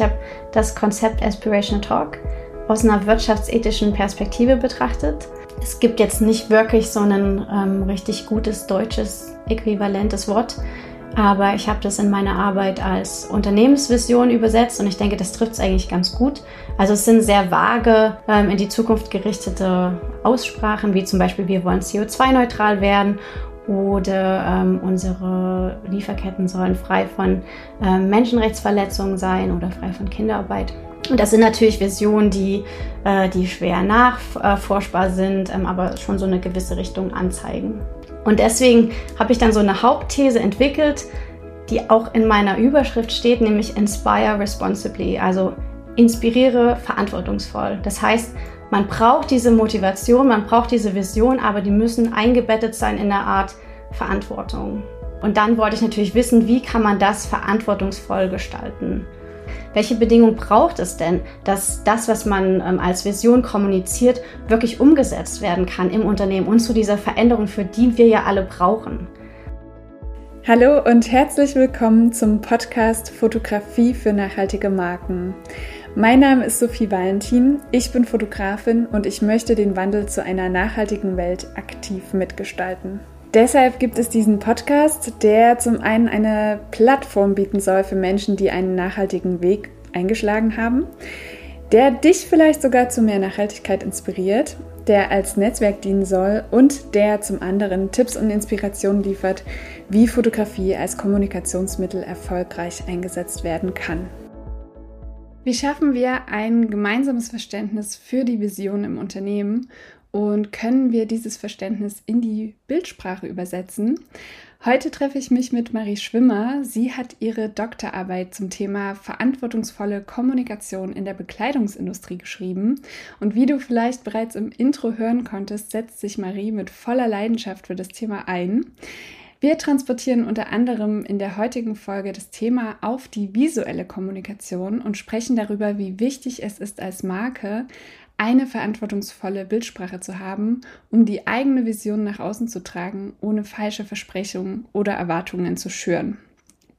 Ich habe das Konzept Aspirational Talk aus einer wirtschaftsethischen Perspektive betrachtet. Es gibt jetzt nicht wirklich so ein ähm, richtig gutes deutsches äquivalentes Wort, aber ich habe das in meiner Arbeit als Unternehmensvision übersetzt und ich denke, das trifft es eigentlich ganz gut. Also es sind sehr vage, ähm, in die Zukunft gerichtete Aussprachen, wie zum Beispiel, wir wollen CO2-neutral werden oder ähm, unsere Lieferketten sollen frei von ähm, Menschenrechtsverletzungen sein oder frei von Kinderarbeit. Und das sind natürlich Visionen, die, äh, die schwer nachforschbar sind, ähm, aber schon so eine gewisse Richtung anzeigen. Und deswegen habe ich dann so eine Hauptthese entwickelt, die auch in meiner Überschrift steht, nämlich Inspire Responsibly, also inspiriere verantwortungsvoll. Das heißt, man braucht diese Motivation, man braucht diese Vision, aber die müssen eingebettet sein in eine Art Verantwortung. Und dann wollte ich natürlich wissen, wie kann man das verantwortungsvoll gestalten? Welche Bedingungen braucht es denn, dass das, was man ähm, als Vision kommuniziert, wirklich umgesetzt werden kann im Unternehmen und zu dieser Veränderung, für die wir ja alle brauchen? Hallo und herzlich willkommen zum Podcast Fotografie für nachhaltige Marken. Mein Name ist Sophie Valentin, ich bin Fotografin und ich möchte den Wandel zu einer nachhaltigen Welt aktiv mitgestalten. Deshalb gibt es diesen Podcast, der zum einen eine Plattform bieten soll für Menschen, die einen nachhaltigen Weg eingeschlagen haben, der dich vielleicht sogar zu mehr Nachhaltigkeit inspiriert, der als Netzwerk dienen soll und der zum anderen Tipps und Inspirationen liefert, wie Fotografie als Kommunikationsmittel erfolgreich eingesetzt werden kann. Wie schaffen wir ein gemeinsames Verständnis für die Vision im Unternehmen und können wir dieses Verständnis in die Bildsprache übersetzen. Heute treffe ich mich mit Marie Schwimmer. Sie hat ihre Doktorarbeit zum Thema verantwortungsvolle Kommunikation in der Bekleidungsindustrie geschrieben. Und wie du vielleicht bereits im Intro hören konntest, setzt sich Marie mit voller Leidenschaft für das Thema ein. Wir transportieren unter anderem in der heutigen Folge das Thema auf die visuelle Kommunikation und sprechen darüber, wie wichtig es ist als Marke, eine verantwortungsvolle Bildsprache zu haben, um die eigene Vision nach außen zu tragen, ohne falsche Versprechungen oder Erwartungen zu schüren.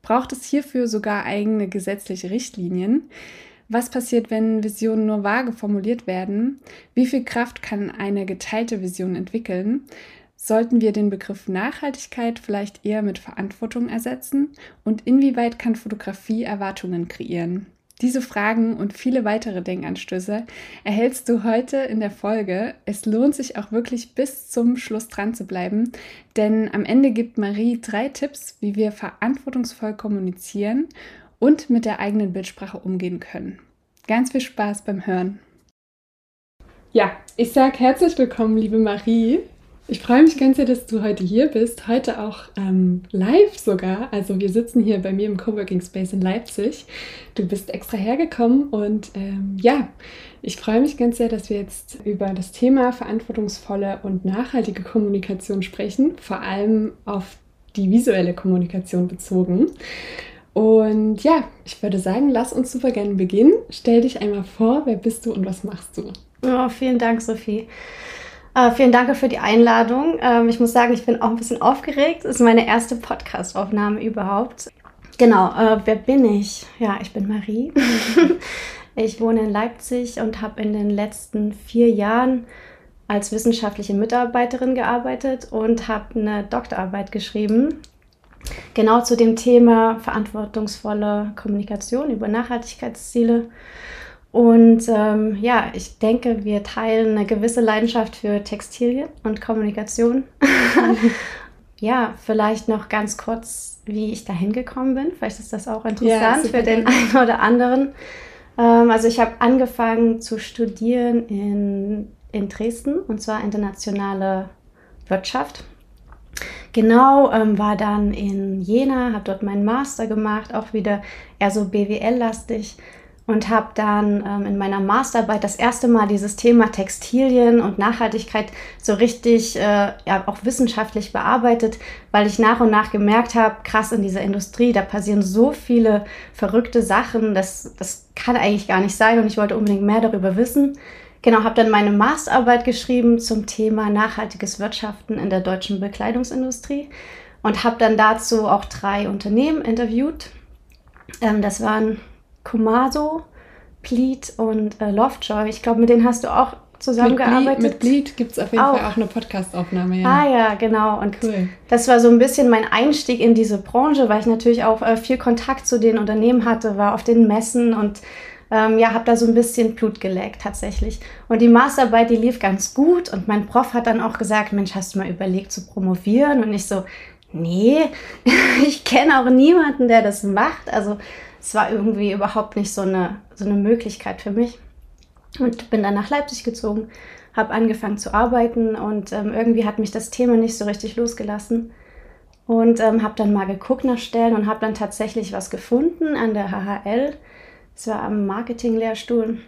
Braucht es hierfür sogar eigene gesetzliche Richtlinien? Was passiert, wenn Visionen nur vage formuliert werden? Wie viel Kraft kann eine geteilte Vision entwickeln? Sollten wir den Begriff Nachhaltigkeit vielleicht eher mit Verantwortung ersetzen? Und inwieweit kann Fotografie Erwartungen kreieren? Diese Fragen und viele weitere Denkanstöße erhältst du heute in der Folge. Es lohnt sich auch wirklich bis zum Schluss dran zu bleiben, denn am Ende gibt Marie drei Tipps, wie wir verantwortungsvoll kommunizieren und mit der eigenen Bildsprache umgehen können. Ganz viel Spaß beim Hören. Ja, ich sage herzlich willkommen, liebe Marie. Ich freue mich ganz sehr, dass du heute hier bist. Heute auch ähm, live sogar. Also wir sitzen hier bei mir im Coworking Space in Leipzig. Du bist extra hergekommen und ähm, ja, ich freue mich ganz sehr, dass wir jetzt über das Thema verantwortungsvolle und nachhaltige Kommunikation sprechen, vor allem auf die visuelle Kommunikation bezogen. Und ja, ich würde sagen, lass uns super gerne beginnen. Stell dich einmal vor, wer bist du und was machst du? Oh, vielen Dank, Sophie. Uh, vielen Dank für die Einladung. Ähm, ich muss sagen, ich bin auch ein bisschen aufgeregt. Es ist meine erste Podcast-Aufnahme überhaupt. Genau, äh, wer bin ich? Ja, ich bin Marie. ich wohne in Leipzig und habe in den letzten vier Jahren als wissenschaftliche Mitarbeiterin gearbeitet und habe eine Doktorarbeit geschrieben. Genau zu dem Thema verantwortungsvolle Kommunikation über Nachhaltigkeitsziele. Und ähm, ja, ich denke, wir teilen eine gewisse Leidenschaft für Textilien und Kommunikation. ja, vielleicht noch ganz kurz, wie ich da hingekommen bin. Vielleicht ist das auch interessant ja, für den einen oder anderen. Ähm, also ich habe angefangen zu studieren in, in Dresden und zwar internationale Wirtschaft. Genau, ähm, war dann in Jena, habe dort meinen Master gemacht, auch wieder eher so BWL-lastig und habe dann ähm, in meiner Masterarbeit das erste Mal dieses Thema Textilien und Nachhaltigkeit so richtig äh, ja, auch wissenschaftlich bearbeitet, weil ich nach und nach gemerkt habe, krass in dieser Industrie, da passieren so viele verrückte Sachen, das, das kann eigentlich gar nicht sein und ich wollte unbedingt mehr darüber wissen. Genau, habe dann meine Masterarbeit geschrieben zum Thema nachhaltiges Wirtschaften in der deutschen Bekleidungsindustrie und habe dann dazu auch drei Unternehmen interviewt. Ähm, das waren Kumaso, Pleat und äh, Lovejoy. Ich glaube, mit denen hast du auch zusammengearbeitet. Mit Bleed gibt es auf jeden auch. Fall auch eine Podcast-Aufnahme. Ja. Ah ja, genau. Und cool. das war so ein bisschen mein Einstieg in diese Branche, weil ich natürlich auch äh, viel Kontakt zu den Unternehmen hatte, war auf den Messen und ähm, ja, habe da so ein bisschen Blut geleckt tatsächlich. Und die Masterarbeit, die lief ganz gut und mein Prof hat dann auch gesagt, Mensch, hast du mal überlegt zu promovieren? Und ich so, nee, ich kenne auch niemanden, der das macht. Also es war irgendwie überhaupt nicht so eine, so eine Möglichkeit für mich. Und bin dann nach Leipzig gezogen, habe angefangen zu arbeiten und ähm, irgendwie hat mich das Thema nicht so richtig losgelassen. Und ähm, habe dann mal geguckt nach Stellen und habe dann tatsächlich was gefunden an der HHL. Es war am Marketing-Lehrstuhl.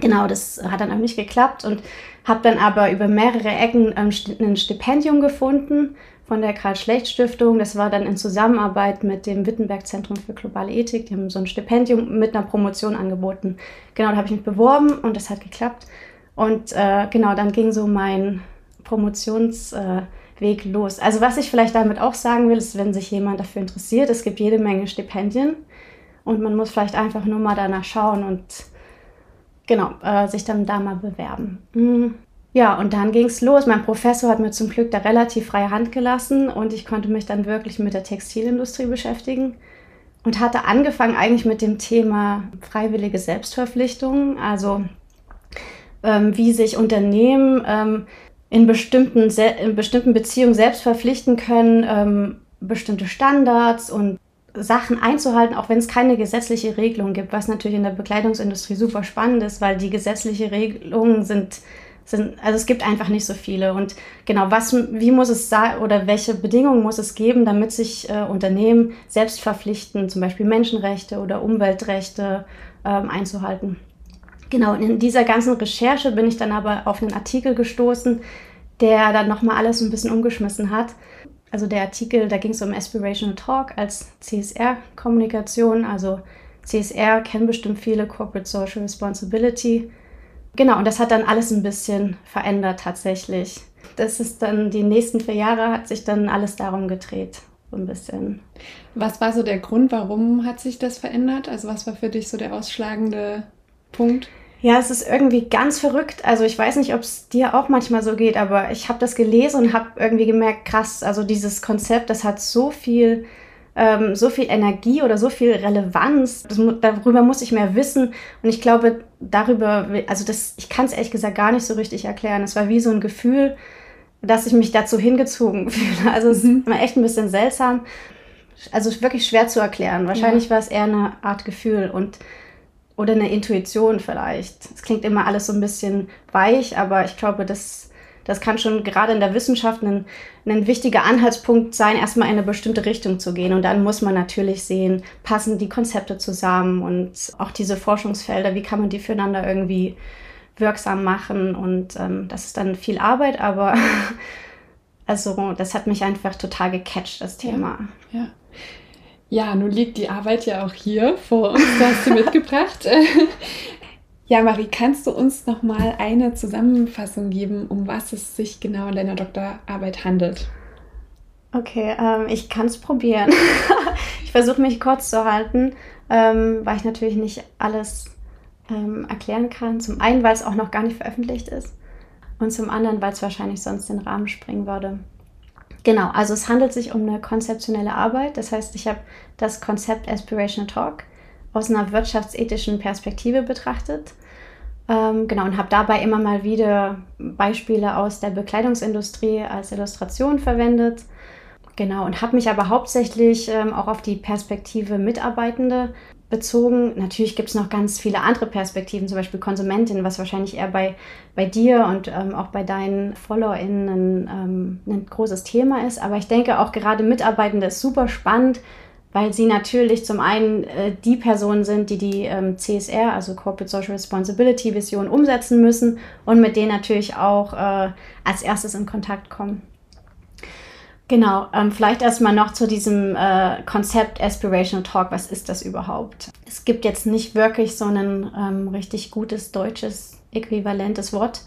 Genau, das hat dann auch nicht geklappt und habe dann aber über mehrere Ecken ähm, ein Stipendium gefunden von der Karl-Schlecht-Stiftung. Das war dann in Zusammenarbeit mit dem Wittenberg-Zentrum für globale Ethik. Die haben so ein Stipendium mit einer Promotion angeboten. Genau, da habe ich mich beworben und das hat geklappt. Und äh, genau, dann ging so mein Promotionsweg äh, los. Also was ich vielleicht damit auch sagen will, ist, wenn sich jemand dafür interessiert, es gibt jede Menge Stipendien und man muss vielleicht einfach nur mal danach schauen und genau, äh, sich dann da mal bewerben. Mhm. Ja, und dann ging es los. Mein Professor hat mir zum Glück da relativ freie Hand gelassen und ich konnte mich dann wirklich mit der Textilindustrie beschäftigen und hatte angefangen eigentlich mit dem Thema freiwillige Selbstverpflichtungen, also ähm, wie sich Unternehmen ähm, in, bestimmten, in bestimmten Beziehungen selbst verpflichten können, ähm, bestimmte Standards und Sachen einzuhalten, auch wenn es keine gesetzliche Regelung gibt, was natürlich in der Bekleidungsindustrie super spannend ist, weil die gesetzliche Regelungen sind sind, also es gibt einfach nicht so viele. Und genau, was, wie muss es sein oder welche Bedingungen muss es geben, damit sich äh, Unternehmen selbst verpflichten, zum Beispiel Menschenrechte oder Umweltrechte ähm, einzuhalten. Genau, in dieser ganzen Recherche bin ich dann aber auf einen Artikel gestoßen, der dann nochmal alles ein bisschen umgeschmissen hat. Also der Artikel, da ging es um Aspirational Talk als CSR-Kommunikation. Also CSR kennen bestimmt viele, Corporate Social Responsibility. Genau, und das hat dann alles ein bisschen verändert tatsächlich. Das ist dann, die nächsten vier Jahre hat sich dann alles darum gedreht, so ein bisschen. Was war so der Grund, warum hat sich das verändert? Also was war für dich so der ausschlagende Punkt? Ja, es ist irgendwie ganz verrückt. Also ich weiß nicht, ob es dir auch manchmal so geht, aber ich habe das gelesen und habe irgendwie gemerkt, krass, also dieses Konzept, das hat so viel ähm, so viel Energie oder so viel Relevanz. Das, darüber muss ich mehr wissen. Und ich glaube, darüber, also das, ich kann es ehrlich gesagt gar nicht so richtig erklären. Es war wie so ein Gefühl, dass ich mich dazu hingezogen fühle. Also es mhm. war echt ein bisschen seltsam. Also wirklich schwer zu erklären. Wahrscheinlich ja. war es eher eine Art Gefühl und oder eine Intuition vielleicht. Es klingt immer alles so ein bisschen weich, aber ich glaube, das das kann schon gerade in der Wissenschaft ein, ein wichtiger Anhaltspunkt sein, erstmal in eine bestimmte Richtung zu gehen. Und dann muss man natürlich sehen, passen die Konzepte zusammen und auch diese Forschungsfelder, wie kann man die füreinander irgendwie wirksam machen. Und ähm, das ist dann viel Arbeit, aber also das hat mich einfach total gecatcht, das Thema. Ja. ja. Ja, nun liegt die Arbeit ja auch hier vor uns, da hast du mitgebracht. Ja, Marie, kannst du uns noch mal eine Zusammenfassung geben, um was es sich genau in deiner Doktorarbeit handelt? Okay, ähm, ich kann es probieren. ich versuche mich kurz zu halten, ähm, weil ich natürlich nicht alles ähm, erklären kann. Zum einen, weil es auch noch gar nicht veröffentlicht ist und zum anderen, weil es wahrscheinlich sonst den Rahmen springen würde. Genau, also es handelt sich um eine konzeptionelle Arbeit. Das heißt, ich habe das Konzept Aspirational Talk aus einer wirtschaftsethischen Perspektive betrachtet. Ähm, genau, und habe dabei immer mal wieder Beispiele aus der Bekleidungsindustrie als Illustration verwendet. Genau, und habe mich aber hauptsächlich ähm, auch auf die Perspektive Mitarbeitende bezogen. Natürlich gibt es noch ganz viele andere Perspektiven, zum Beispiel Konsumentin, was wahrscheinlich eher bei, bei dir und ähm, auch bei deinen FollowerInnen ähm, ein großes Thema ist. Aber ich denke auch gerade Mitarbeitende ist super spannend, weil sie natürlich zum einen äh, die Personen sind, die die ähm, CSR, also Corporate Social Responsibility Vision umsetzen müssen und mit denen natürlich auch äh, als erstes in Kontakt kommen. Genau, ähm, vielleicht erstmal noch zu diesem äh, Konzept Aspirational Talk. Was ist das überhaupt? Es gibt jetzt nicht wirklich so ein ähm, richtig gutes deutsches äquivalentes Wort.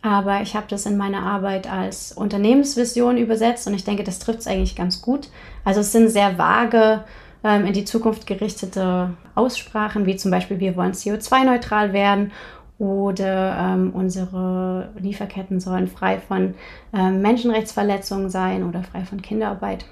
Aber ich habe das in meiner Arbeit als Unternehmensvision übersetzt und ich denke, das trifft es eigentlich ganz gut. Also es sind sehr vage ähm, in die Zukunft gerichtete Aussprachen, wie zum Beispiel wir wollen CO2-neutral werden oder ähm, unsere Lieferketten sollen frei von ähm, Menschenrechtsverletzungen sein oder frei von Kinderarbeit.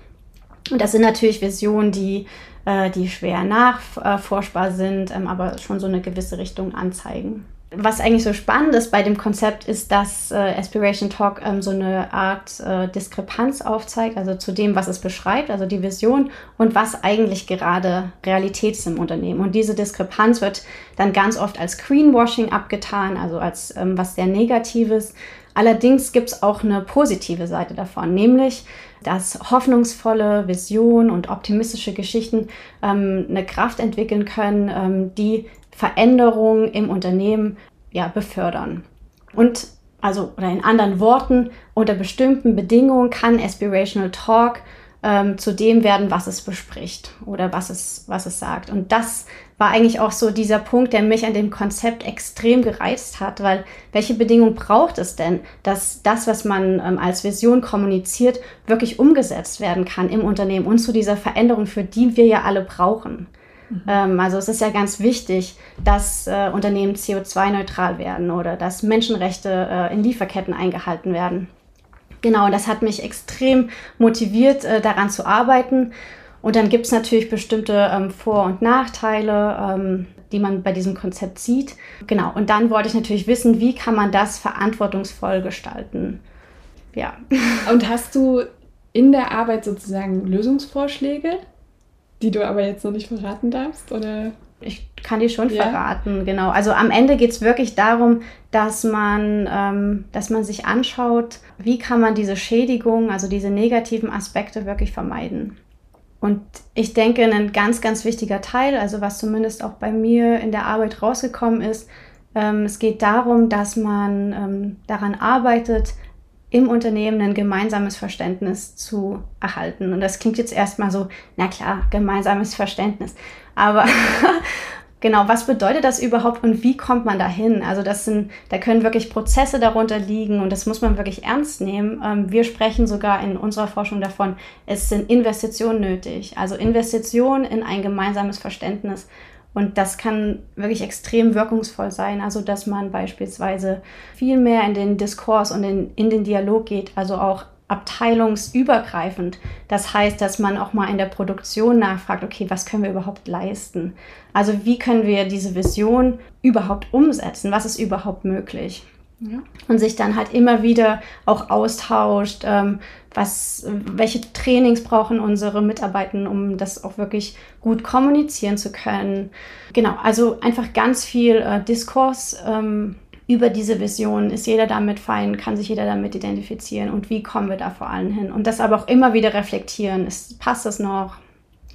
Und das sind natürlich Visionen, die, äh, die schwer nachforschbar sind, ähm, aber schon so eine gewisse Richtung anzeigen was eigentlich so spannend ist bei dem Konzept, ist, dass äh, Aspiration Talk ähm, so eine Art äh, Diskrepanz aufzeigt, also zu dem, was es beschreibt, also die Vision und was eigentlich gerade Realität ist im Unternehmen. Und diese Diskrepanz wird dann ganz oft als Greenwashing abgetan, also als ähm, was sehr Negatives. Allerdings gibt es auch eine positive Seite davon, nämlich dass hoffnungsvolle Visionen und optimistische Geschichten ähm, eine Kraft entwickeln können, ähm, die Veränderungen im Unternehmen ja, befördern. Und also, oder in anderen Worten, unter bestimmten Bedingungen kann Aspirational Talk ähm, zu dem werden, was es bespricht oder was es, was es sagt. Und das war eigentlich auch so dieser Punkt, der mich an dem Konzept extrem gereizt hat, weil welche Bedingungen braucht es denn, dass das, was man ähm, als Vision kommuniziert, wirklich umgesetzt werden kann im Unternehmen und zu dieser Veränderung, für die wir ja alle brauchen. Mhm. Ähm, also es ist ja ganz wichtig, dass äh, Unternehmen CO2-neutral werden oder dass Menschenrechte äh, in Lieferketten eingehalten werden. Genau, und das hat mich extrem motiviert, äh, daran zu arbeiten. Und dann gibt es natürlich bestimmte ähm, Vor- und Nachteile, ähm, die man bei diesem Konzept sieht. Genau, und dann wollte ich natürlich wissen, wie kann man das verantwortungsvoll gestalten. Ja. Und hast du in der Arbeit sozusagen Lösungsvorschläge? Die du aber jetzt noch nicht verraten darfst, oder? Ich kann die schon ja. verraten, genau. Also am Ende geht es wirklich darum, dass man, ähm, dass man sich anschaut, wie kann man diese Schädigung, also diese negativen Aspekte wirklich vermeiden. Und ich denke, ein ganz, ganz wichtiger Teil, also was zumindest auch bei mir in der Arbeit rausgekommen ist, ähm, es geht darum, dass man ähm, daran arbeitet, im Unternehmen ein gemeinsames Verständnis zu erhalten. Und das klingt jetzt erstmal so, na klar, gemeinsames Verständnis. Aber genau, was bedeutet das überhaupt und wie kommt man dahin? Also das sind, da können wirklich Prozesse darunter liegen und das muss man wirklich ernst nehmen. Ähm, wir sprechen sogar in unserer Forschung davon, es sind Investitionen nötig. Also Investitionen in ein gemeinsames Verständnis und das kann wirklich extrem wirkungsvoll sein. Also, dass man beispielsweise viel mehr in den Diskurs und in, in den Dialog geht, also auch abteilungsübergreifend. Das heißt, dass man auch mal in der Produktion nachfragt, okay, was können wir überhaupt leisten? Also wie können wir diese Vision überhaupt umsetzen? Was ist überhaupt möglich? Ja. Und sich dann halt immer wieder auch austauscht, ähm, was, welche Trainings brauchen unsere Mitarbeiter, um das auch wirklich gut kommunizieren zu können. Genau, also einfach ganz viel äh, Diskurs ähm, über diese Vision. Ist jeder damit fein? Kann sich jeder damit identifizieren? Und wie kommen wir da vor allem hin? Und das aber auch immer wieder reflektieren. Ist, passt das noch?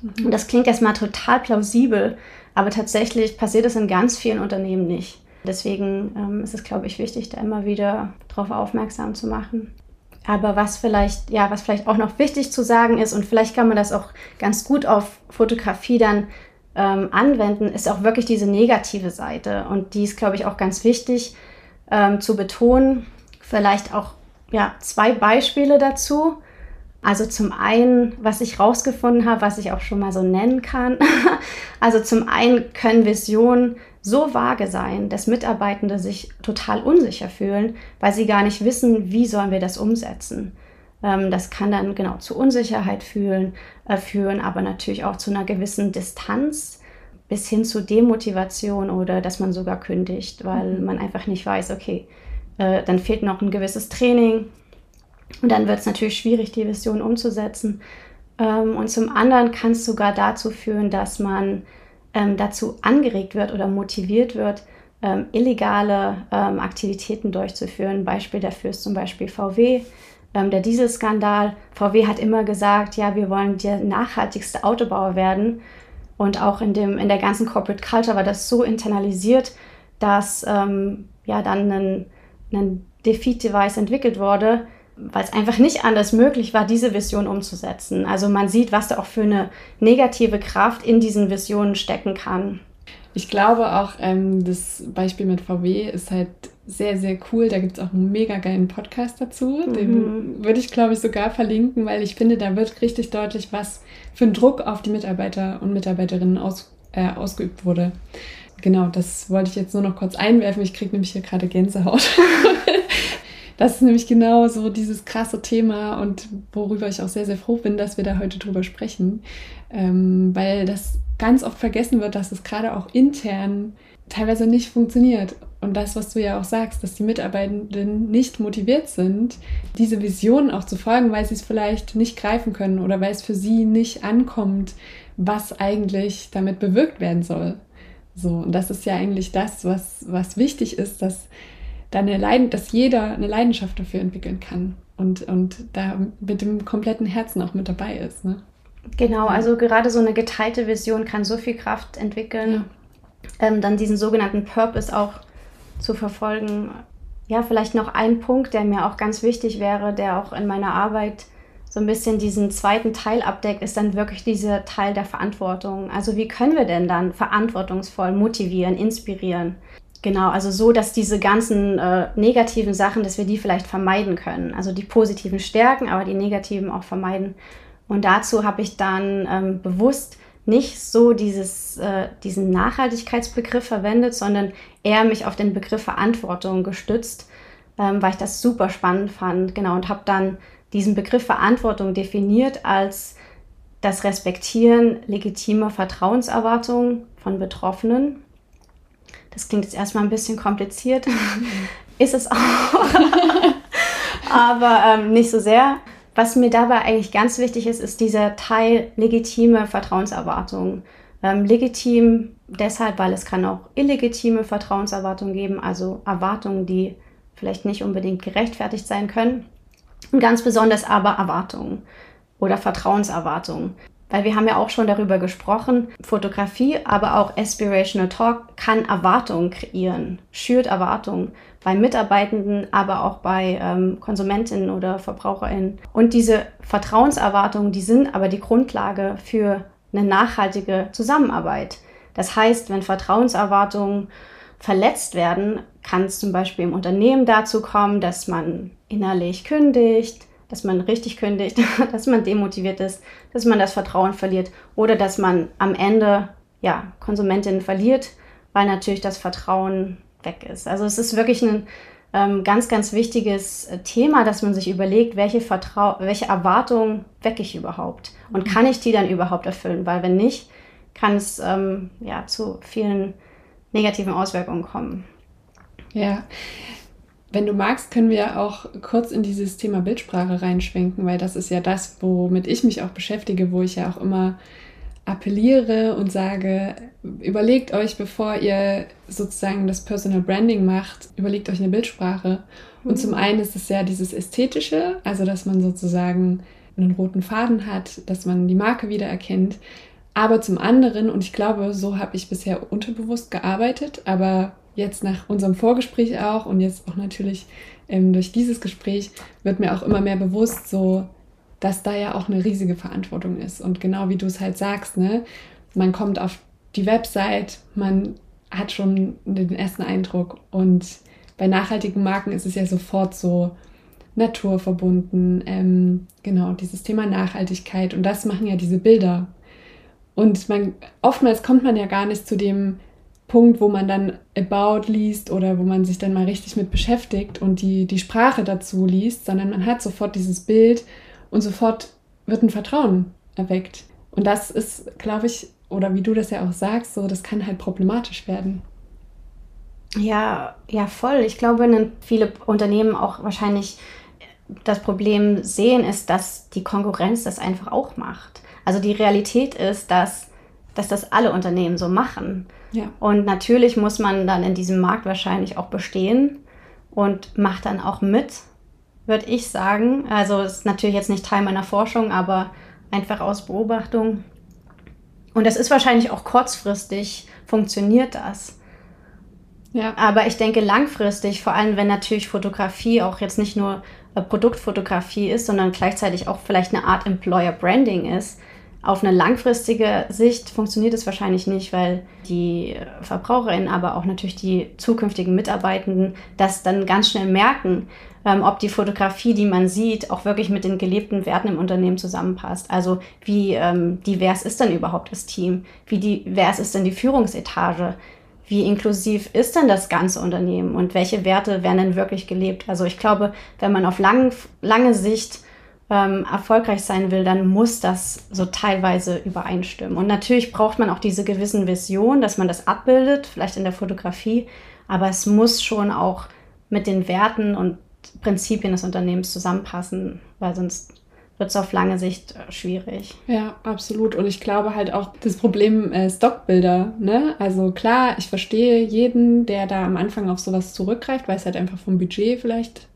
Mhm. Und das klingt erstmal total plausibel, aber tatsächlich passiert es in ganz vielen Unternehmen nicht. Deswegen ähm, ist es, glaube ich, wichtig, da immer wieder darauf aufmerksam zu machen. Aber was vielleicht, ja, was vielleicht auch noch wichtig zu sagen ist, und vielleicht kann man das auch ganz gut auf Fotografie dann ähm, anwenden, ist auch wirklich diese negative Seite. Und die ist, glaube ich, auch ganz wichtig ähm, zu betonen. Vielleicht auch ja, zwei Beispiele dazu. Also zum einen, was ich rausgefunden habe, was ich auch schon mal so nennen kann. also zum einen können Visionen so vage sein, dass Mitarbeitende sich total unsicher fühlen, weil sie gar nicht wissen, wie sollen wir das umsetzen. Ähm, das kann dann genau zu Unsicherheit fühlen, äh, führen, aber natürlich auch zu einer gewissen Distanz bis hin zu Demotivation oder dass man sogar kündigt, weil mhm. man einfach nicht weiß, okay, äh, dann fehlt noch ein gewisses Training und dann wird es natürlich schwierig, die Vision umzusetzen. Ähm, und zum anderen kann es sogar dazu führen, dass man ähm, dazu angeregt wird oder motiviert wird, ähm, illegale ähm, Aktivitäten durchzuführen. Beispiel dafür ist zum Beispiel VW, ähm, der Dieselskandal. VW hat immer gesagt, ja, wir wollen der nachhaltigste Autobauer werden. Und auch in, dem, in der ganzen Corporate Culture war das so internalisiert, dass ähm, ja dann ein, ein Defeat-Device entwickelt wurde, weil es einfach nicht anders möglich war, diese Vision umzusetzen. Also man sieht, was da auch für eine negative Kraft in diesen Visionen stecken kann. Ich glaube auch, ähm, das Beispiel mit VW ist halt sehr, sehr cool. Da gibt es auch einen mega geilen Podcast dazu. Mhm. Den würde ich, glaube ich, sogar verlinken, weil ich finde, da wird richtig deutlich, was für ein Druck auf die Mitarbeiter und Mitarbeiterinnen aus, äh, ausgeübt wurde. Genau, das wollte ich jetzt nur noch kurz einwerfen. Ich kriege nämlich hier gerade Gänsehaut. das ist nämlich genau so dieses krasse Thema und worüber ich auch sehr, sehr froh bin, dass wir da heute drüber sprechen, ähm, weil das ganz oft vergessen wird, dass es gerade auch intern teilweise nicht funktioniert. Und das, was du ja auch sagst, dass die Mitarbeitenden nicht motiviert sind, diese Vision auch zu folgen, weil sie es vielleicht nicht greifen können oder weil es für sie nicht ankommt, was eigentlich damit bewirkt werden soll. So, und das ist ja eigentlich das, was, was wichtig ist, dass, da eine Leiden, dass jeder eine Leidenschaft dafür entwickeln kann und, und da mit dem kompletten Herzen auch mit dabei ist. Ne? Genau, also gerade so eine geteilte Vision kann so viel Kraft entwickeln, ja. ähm, dann diesen sogenannten Purpose auch zu verfolgen. Ja, vielleicht noch ein Punkt, der mir auch ganz wichtig wäre, der auch in meiner Arbeit so ein bisschen diesen zweiten Teil abdeckt, ist dann wirklich dieser Teil der Verantwortung. Also wie können wir denn dann verantwortungsvoll motivieren, inspirieren? Genau, also so, dass diese ganzen äh, negativen Sachen, dass wir die vielleicht vermeiden können. Also die positiven stärken, aber die negativen auch vermeiden. Und dazu habe ich dann ähm, bewusst nicht so dieses, äh, diesen Nachhaltigkeitsbegriff verwendet, sondern eher mich auf den Begriff Verantwortung gestützt, ähm, weil ich das super spannend fand. Genau, und habe dann diesen Begriff Verantwortung definiert als das Respektieren legitimer Vertrauenserwartungen von Betroffenen. Das klingt jetzt erstmal ein bisschen kompliziert, ist es auch, aber ähm, nicht so sehr. Was mir dabei eigentlich ganz wichtig ist, ist dieser Teil legitime Vertrauenserwartungen. Ähm, legitim deshalb, weil es kann auch illegitime Vertrauenserwartungen geben, also Erwartungen, die vielleicht nicht unbedingt gerechtfertigt sein können. Und ganz besonders aber Erwartungen oder Vertrauenserwartungen. Weil wir haben ja auch schon darüber gesprochen, Fotografie, aber auch Aspirational Talk kann Erwartungen kreieren, schürt Erwartungen bei Mitarbeitenden, aber auch bei ähm, Konsumentinnen oder Verbraucherinnen. Und diese Vertrauenserwartungen, die sind aber die Grundlage für eine nachhaltige Zusammenarbeit. Das heißt, wenn Vertrauenserwartungen verletzt werden, kann es zum Beispiel im Unternehmen dazu kommen, dass man innerlich kündigt, dass man richtig kündigt, dass man demotiviert ist, dass man das Vertrauen verliert oder dass man am Ende ja, Konsumentinnen verliert, weil natürlich das Vertrauen weg ist. Also es ist wirklich ein ähm, ganz, ganz wichtiges äh, Thema, dass man sich überlegt, welche, Vertrau welche Erwartungen wecke ich überhaupt und kann ich die dann überhaupt erfüllen, weil wenn nicht, kann es ähm, ja, zu vielen negativen Auswirkungen kommen. Ja, wenn du magst, können wir auch kurz in dieses Thema Bildsprache reinschwenken, weil das ist ja das, womit ich mich auch beschäftige, wo ich ja auch immer appelliere und sage, überlegt euch, bevor ihr sozusagen das Personal Branding macht, überlegt euch eine Bildsprache. Und zum einen ist es ja dieses Ästhetische, also dass man sozusagen einen roten Faden hat, dass man die Marke wiedererkennt. Aber zum anderen, und ich glaube, so habe ich bisher unterbewusst gearbeitet, aber jetzt nach unserem Vorgespräch auch und jetzt auch natürlich ähm, durch dieses Gespräch wird mir auch immer mehr bewusst, so dass da ja auch eine riesige Verantwortung ist. Und genau wie du es halt sagst, ne, man kommt auf die Website, man hat schon den ersten Eindruck. Und bei nachhaltigen Marken ist es ja sofort so naturverbunden, ähm, genau, dieses Thema Nachhaltigkeit. Und das machen ja diese Bilder. Und man, oftmals kommt man ja gar nicht zu dem Punkt, wo man dann About liest oder wo man sich dann mal richtig mit beschäftigt und die, die Sprache dazu liest, sondern man hat sofort dieses Bild und sofort wird ein Vertrauen erweckt. Und das ist, glaube ich, oder wie du das ja auch sagst, so, das kann halt problematisch werden. Ja, ja, voll. Ich glaube, viele Unternehmen auch wahrscheinlich das Problem sehen, ist, dass die Konkurrenz das einfach auch macht. Also die Realität ist, dass, dass das alle Unternehmen so machen. Ja. Und natürlich muss man dann in diesem Markt wahrscheinlich auch bestehen und macht dann auch mit, würde ich sagen. Also ist natürlich jetzt nicht Teil meiner Forschung, aber einfach aus Beobachtung. Und das ist wahrscheinlich auch kurzfristig funktioniert das. Ja. Aber ich denke langfristig, vor allem wenn natürlich Fotografie auch jetzt nicht nur Produktfotografie ist, sondern gleichzeitig auch vielleicht eine Art Employer Branding ist, Auf eine langfristige Sicht funktioniert es wahrscheinlich nicht, weil die Verbraucherinnen, aber auch natürlich die zukünftigen Mitarbeitenden das dann ganz schnell merken, ähm, ob die Fotografie, die man sieht, auch wirklich mit den gelebten Werten im Unternehmen zusammenpasst. Also wie ähm, divers ist denn überhaupt das Team? Wie divers ist denn die Führungsetage? Wie inklusiv ist denn das ganze Unternehmen und welche Werte werden denn wirklich gelebt? Also ich glaube, wenn man auf lang, lange Sicht ähm, erfolgreich sein will, dann muss das so teilweise übereinstimmen. Und natürlich braucht man auch diese gewissen Visionen, dass man das abbildet, vielleicht in der Fotografie, aber es muss schon auch mit den Werten und Prinzipien des Unternehmens zusammenpassen, weil sonst wird es auf lange Sicht äh, schwierig. Ja, absolut. Und ich glaube halt auch das Problem äh, Stockbilder. Ne? Also klar, ich verstehe jeden, der da am Anfang auf sowas zurückgreift, weil es halt einfach vom Budget vielleicht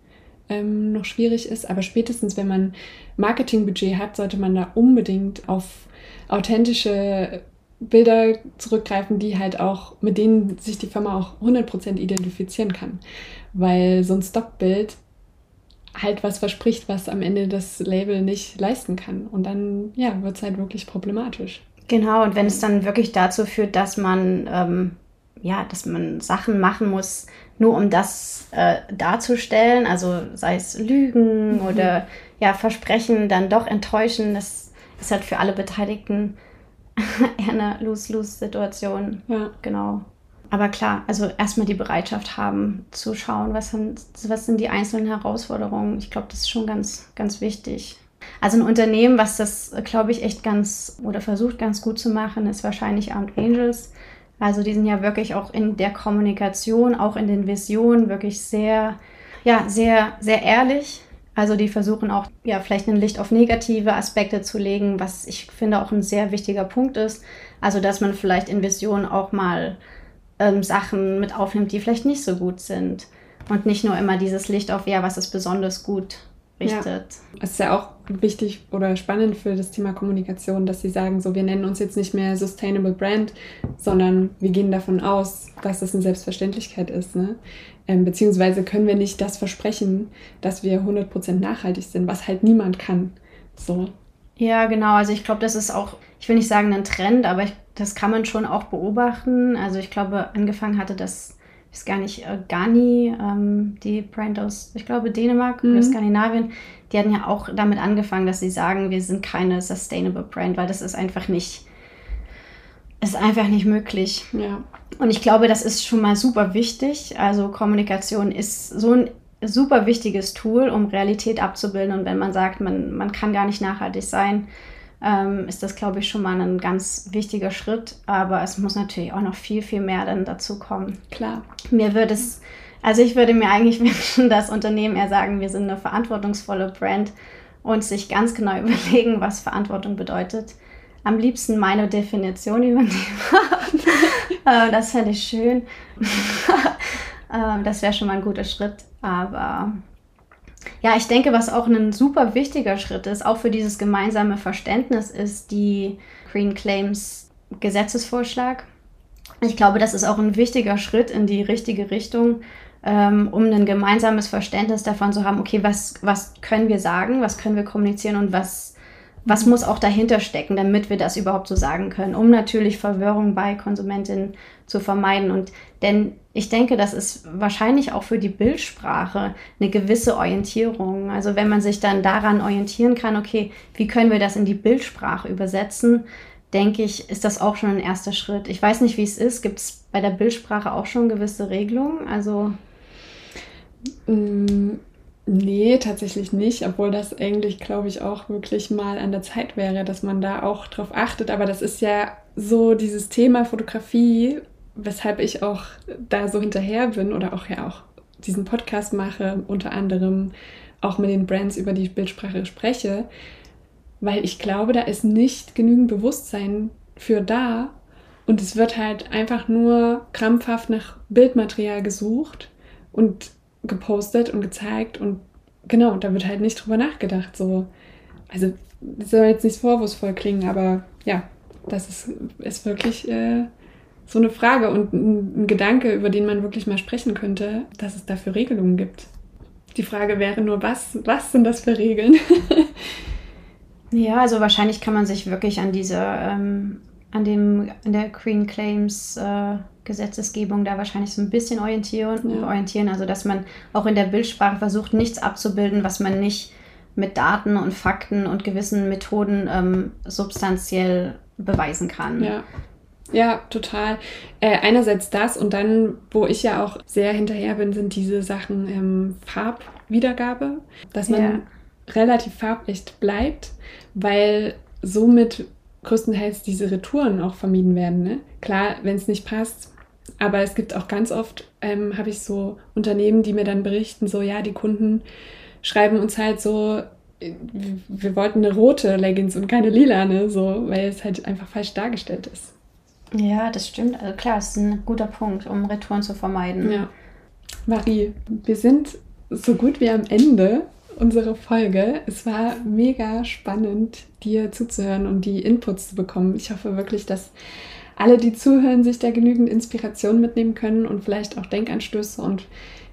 ähm, noch schwierig ist. Aber spätestens, wenn man Marketingbudget hat, sollte man da unbedingt auf authentische Bilder zurückgreifen, die halt auch, mit denen sich die Firma auch 100% identifizieren kann. Weil so ein Stockbild halt was verspricht, was am Ende das Label nicht leisten kann. Und dann, ja, wird es halt wirklich problematisch. Genau, und wenn es dann wirklich dazu führt, dass man, ähm, ja, dass man Sachen machen muss, nur um das äh, darzustellen, also sei es Lügen mhm. oder ja, Versprechen dann doch enttäuschen, das ist halt für alle Beteiligten eher eine Lose-Lose-Situation. Ja. Genau. Aber klar, also erstmal die Bereitschaft haben zu schauen, was, haben, was sind die einzelnen Herausforderungen. Ich glaube, das ist schon ganz, ganz wichtig. Also ein Unternehmen, was das, glaube ich, echt ganz oder versucht ganz gut zu machen, ist wahrscheinlich Armed Angels. Also die sind ja wirklich auch in der Kommunikation, auch in den Visionen wirklich sehr, ja, sehr, sehr ehrlich. Also die versuchen auch, ja, vielleicht ein Licht auf negative Aspekte zu legen, was ich finde auch ein sehr wichtiger Punkt ist. Also dass man vielleicht in Visionen auch mal ähm, Sachen mit aufnimmt, die vielleicht nicht so gut sind. Und nicht nur immer dieses Licht auf, ja, was ist besonders gut richtet. Ja. Es ist ja auch wichtig oder spannend für das Thema Kommunikation, dass sie sagen, so wir nennen uns jetzt nicht mehr Sustainable Brand, sondern wir gehen davon aus, dass das eine Selbstverständlichkeit ist. Ne? Ähm, beziehungsweise können wir nicht das versprechen, dass wir 100% nachhaltig sind, was halt niemand kann. So. Ja, genau. Also ich glaube, das ist auch, ich will nicht sagen ein Trend, aber ich, das kann man schon auch beobachten. Also ich glaube, angefangen hatte das ist gar nicht, äh, Gani, ähm, die Brand aus, ich glaube, Dänemark mhm. oder Skandinavien, die hatten ja auch damit angefangen, dass sie sagen, wir sind keine sustainable Brand, weil das ist einfach nicht, ist einfach nicht möglich. Ja. Und ich glaube, das ist schon mal super wichtig. Also Kommunikation ist so ein super wichtiges Tool, um Realität abzubilden. Und wenn man sagt, man, man kann gar nicht nachhaltig sein, ähm, ist das, glaube ich, schon mal ein ganz wichtiger Schritt. Aber es muss natürlich auch noch viel, viel mehr dann dazu kommen. Klar. Mir würde es, also ich würde mir eigentlich wünschen, dass Unternehmen eher sagen, wir sind eine verantwortungsvolle Brand und sich ganz genau überlegen, was Verantwortung bedeutet. Am liebsten meine Definition übernehmen. Äh, das fände ich schön. Ähm, das wäre schon mal ein guter Schritt. Aber ja, ich denke, was auch ein super wichtiger Schritt ist, auch für dieses gemeinsame Verständnis, ist die Green Claims Gesetzesvorschlag. Ich glaube, das ist auch ein wichtiger Schritt in die richtige Richtung, ähm, um ein gemeinsames Verständnis davon zu haben, okay, was, was können wir sagen, was können wir kommunizieren und was, was muss auch dahinter stecken, damit wir das überhaupt so sagen können, um natürlich Verwirrung bei Konsumentinnen zu vermeiden. Und denn ich denke, das ist wahrscheinlich auch für die Bildsprache eine gewisse Orientierung. Also wenn man sich dann daran orientieren kann, okay, wie können wir das in die Bildsprache übersetzen, denke ich, ist das auch schon ein erster Schritt. Ich weiß nicht, wie es ist. Gibt es bei der Bildsprache auch schon gewisse Regelungen? Also. Nee, tatsächlich nicht, obwohl das eigentlich, glaube ich, auch wirklich mal an der Zeit wäre, dass man da auch drauf achtet. Aber das ist ja so dieses Thema Fotografie weshalb ich auch da so hinterher bin oder auch ja auch diesen Podcast mache, unter anderem auch mit den Brands über die Bildsprache spreche, weil ich glaube, da ist nicht genügend Bewusstsein für da und es wird halt einfach nur krampfhaft nach Bildmaterial gesucht und gepostet und gezeigt und genau, da wird halt nicht drüber nachgedacht. So. Also, das soll jetzt nicht vorwurfsvoll klingen, aber ja, das ist, ist wirklich äh, so eine Frage und ein, Gedanke, über den man wirklich mal sprechen könnte, dass es dafür Regelungen gibt. Die Frage wäre nur, was, was sind das für Regeln? Ja, also wahrscheinlich kann man sich wirklich an diese, ähm, an dem, an der Green Claims äh, Gesetzesgebung da wahrscheinlich so ein bisschen orientieren, ja. orientieren. Also dass man auch in der Bildsprache versucht, nichts abzubilden, was man nicht mit Daten und Fakten und gewissen Methoden ähm, substanziell beweisen kann. Ja. Ja, total. Äh, einerseits das und dann, wo ich ja auch sehr hinterher bin, sind diese Sachen ähm, Farbwiedergabe, dass man ja. relativ farbecht bleibt, weil somit größtenteils diese Retouren auch vermieden werden. Ne? Klar, wenn es nicht passt, aber es gibt auch ganz oft, ähm, habe ich so Unternehmen, die mir dann berichten, so ja, die Kunden schreiben uns halt so, äh, wir wollten eine rote Leggings und keine lila, ne? so, weil es halt einfach falsch dargestellt ist. Ja, das stimmt. Also klar, es ist ein guter Punkt, um Retouren zu vermeiden. Ja. Marie, wir sind so gut wie am Ende unserer Folge. Es war mega spannend, dir zuzuhören und die Inputs zu bekommen. Ich hoffe wirklich, dass alle, die zuhören, sich da genügend Inspiration mitnehmen können und vielleicht auch Denkanstöße und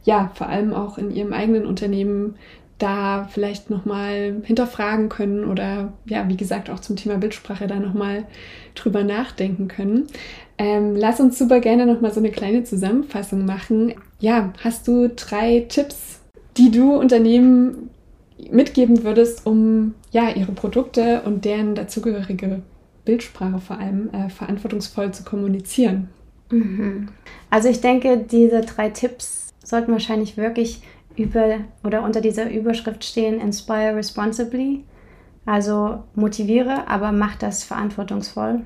ja, vor allem auch in ihrem eigenen Unternehmen da vielleicht nochmal hinterfragen können oder ja, wie gesagt, auch zum Thema Bildsprache da nochmal drüber nachdenken können. Ähm, lass uns super gerne nochmal so eine kleine Zusammenfassung machen. Ja, hast du drei Tipps, die du Unternehmen mitgeben würdest, um ja ihre Produkte und deren dazugehörige Bildsprache vor allem äh, verantwortungsvoll zu kommunizieren? Mhm. Also ich denke, diese drei Tipps sollten wahrscheinlich wirklich über oder unter dieser Überschrift stehen, Inspire Responsibly. Also motiviere, aber mach das verantwortungsvoll.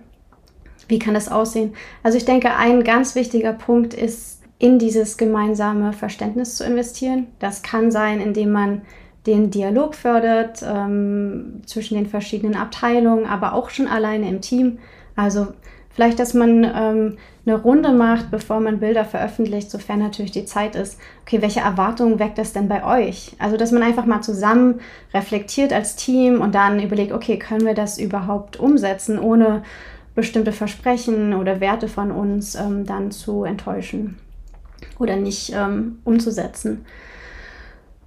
Wie kann das aussehen? Also ich denke, ein ganz wichtiger Punkt ist, in dieses gemeinsame Verständnis zu investieren. Das kann sein, indem man den Dialog fördert ähm, zwischen den verschiedenen Abteilungen, aber auch schon alleine im Team. Also vielleicht, dass man ähm, eine Runde macht, bevor man Bilder veröffentlicht, sofern natürlich die Zeit ist. Okay, welche Erwartungen weckt das denn bei euch? Also, dass man einfach mal zusammen reflektiert als Team und dann überlegt, okay, können wir das überhaupt umsetzen, ohne bestimmte Versprechen oder Werte von uns ähm, dann zu enttäuschen oder nicht ähm, umzusetzen.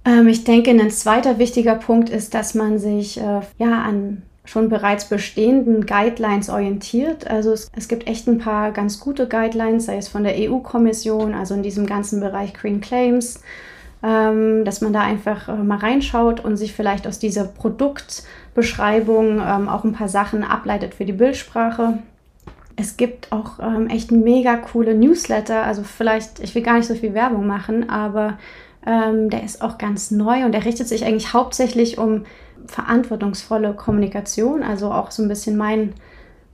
Ähm, ich denke, ein zweiter wichtiger Punkt ist, dass man sich äh, ja an schon bereits bestehenden Guidelines orientiert. Also es, es, gibt echt ein paar ganz gute Guidelines, sei es von der EU-Kommission, also in diesem ganzen Bereich Green Claims, ähm, dass man da einfach äh, mal reinschaut und sich vielleicht aus dieser Produktbeschreibung ähm, auch ein paar Sachen ableitet für die Bildsprache. Es gibt auch ähm, echt mega coole Newsletter. Also vielleicht, ich will gar nicht so viel Werbung machen, aber ähm, der ist auch ganz neu und er richtet sich eigentlich hauptsächlich um verantwortungsvolle Kommunikation, also auch so ein bisschen mein,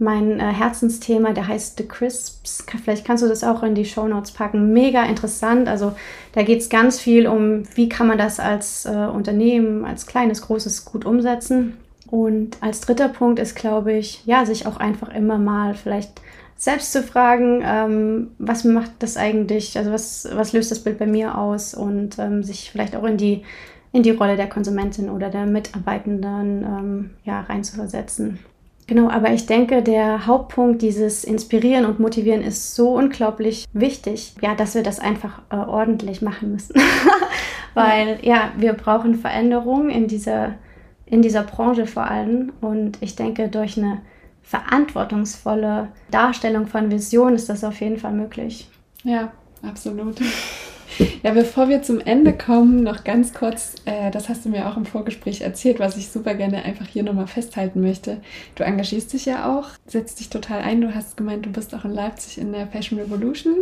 mein äh, Herzensthema, der heißt The Crisps. Vielleicht kannst du das auch in die Show Notes packen. Mega interessant. Also da geht es ganz viel um, wie kann man das als äh, Unternehmen, als kleines, großes gut umsetzen. Und als dritter Punkt ist, glaube ich, ja, sich auch einfach immer mal vielleicht selbst zu fragen, ähm, was macht das eigentlich, also was, was löst das Bild bei mir aus und ähm, sich vielleicht auch in die, in die Rolle der Konsumentin oder der Mitarbeitenden ähm, ja, reinzuversetzen. Genau, aber ich denke, der Hauptpunkt dieses Inspirieren und Motivieren ist so unglaublich wichtig, ja, dass wir das einfach äh, ordentlich machen müssen. Weil ja, wir brauchen Veränderung in dieser, in dieser Branche vor allem. Und ich denke, durch eine verantwortungsvolle Darstellung von Vision ist das auf jeden Fall möglich. Ja, absolut. Ja, bevor wir zum Ende kommen, noch ganz kurz, äh, das hast du mir auch im Vorgespräch erzählt, was ich super gerne einfach hier nochmal festhalten möchte. Du engagierst dich ja auch, setzt dich total ein. Du hast gemeint, du bist auch in Leipzig in der Fashion Revolution.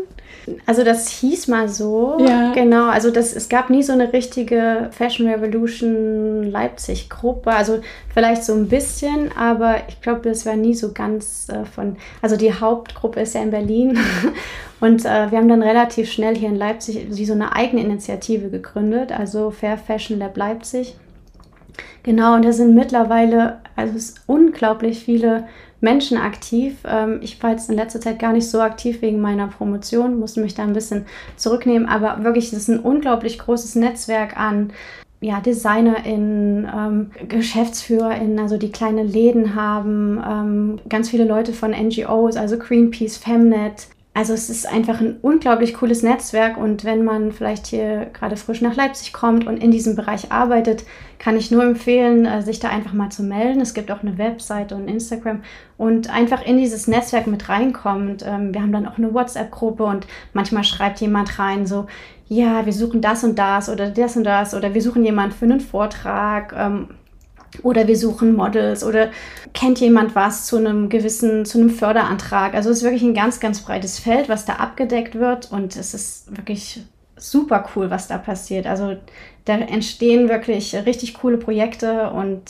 Also das hieß mal so. Ja. Genau, also das, es gab nie so eine richtige Fashion Revolution Leipzig-Gruppe. Also vielleicht so ein bisschen, aber ich glaube, das war nie so ganz äh, von. Also die Hauptgruppe ist ja in Berlin. Und äh, wir haben dann relativ schnell hier in Leipzig so eine eigene Initiative gegründet, also Fair Fashion Lab Leipzig. Genau, und da sind mittlerweile, also es unglaublich viele Menschen aktiv. Ähm, ich war jetzt in letzter Zeit gar nicht so aktiv wegen meiner Promotion, musste mich da ein bisschen zurücknehmen, aber wirklich, es ist ein unglaublich großes Netzwerk an ja, DesignerInnen, ähm, GeschäftsführerInnen, also die kleine Läden haben, ähm, ganz viele Leute von NGOs, also Greenpeace, Femnet, also es ist einfach ein unglaublich cooles Netzwerk und wenn man vielleicht hier gerade frisch nach Leipzig kommt und in diesem Bereich arbeitet, kann ich nur empfehlen, äh, sich da einfach mal zu melden. Es gibt auch eine Webseite und Instagram und einfach in dieses Netzwerk mit reinkommt. Ähm, wir haben dann auch eine WhatsApp-Gruppe und manchmal schreibt jemand rein so, ja, wir suchen das und das oder das und das oder wir suchen jemand für einen Vortrag ähm, oder wir suchen Models oder kennt jemand was zu einem gewissen, zu einem Förderantrag. Also es ist wirklich ein ganz, ganz breites Feld, was da abgedeckt wird und es ist wirklich super cool, was da passiert. Also da entstehen wirklich richtig coole Projekte und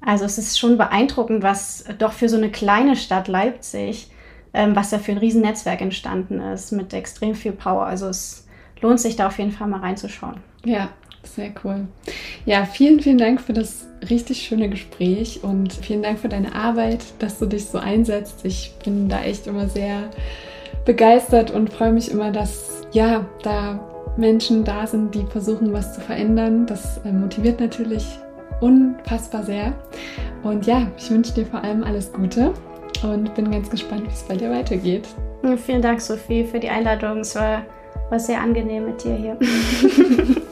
also es ist schon beeindruckend, was doch für so eine kleine Stadt Leipzig, ähm, was da für ein Riesennetzwerk entstanden ist mit extrem viel Power. Also es lohnt sich da auf jeden Fall mal reinzuschauen. Ja, sehr cool. Ja, vielen, vielen Dank für das richtig schöne Gespräch und vielen Dank für deine Arbeit, dass du dich so einsetzt. Ich bin da echt immer sehr begeistert und freue mich immer, dass ja, da Menschen da sind, die versuchen, was zu verändern. Das äh, motiviert natürlich unfassbar sehr. Und ja, ich wünsche dir vor allem alles Gute und bin ganz gespannt, wie es bei dir weitergeht. Vielen Dank, Sophie, für die Einladung. Es war, war sehr angenehm mit dir hier.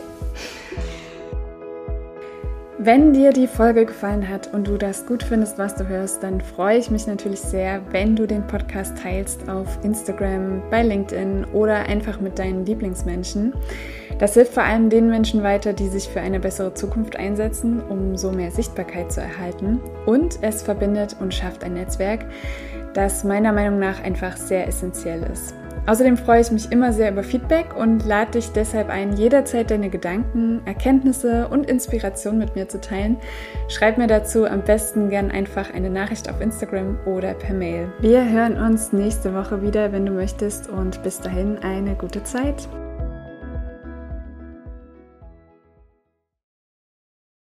Wenn dir die Folge gefallen hat und du das gut findest, was du hörst, dann freue ich mich natürlich sehr, wenn du den Podcast teilst auf Instagram, bei LinkedIn oder einfach mit deinen Lieblingsmenschen. Das hilft vor allem den Menschen weiter, die sich für eine bessere Zukunft einsetzen, um so mehr Sichtbarkeit zu erhalten. Und es verbindet und schafft ein Netzwerk, das meiner Meinung nach einfach sehr essentiell ist. Außerdem freue ich mich immer sehr über Feedback und lade dich deshalb ein, jederzeit deine Gedanken, Erkenntnisse und Inspiration mit mir zu teilen. Schreib mir dazu am besten gern einfach eine Nachricht auf Instagram oder per Mail. Wir hören uns nächste Woche wieder, wenn du möchtest und bis dahin eine gute Zeit.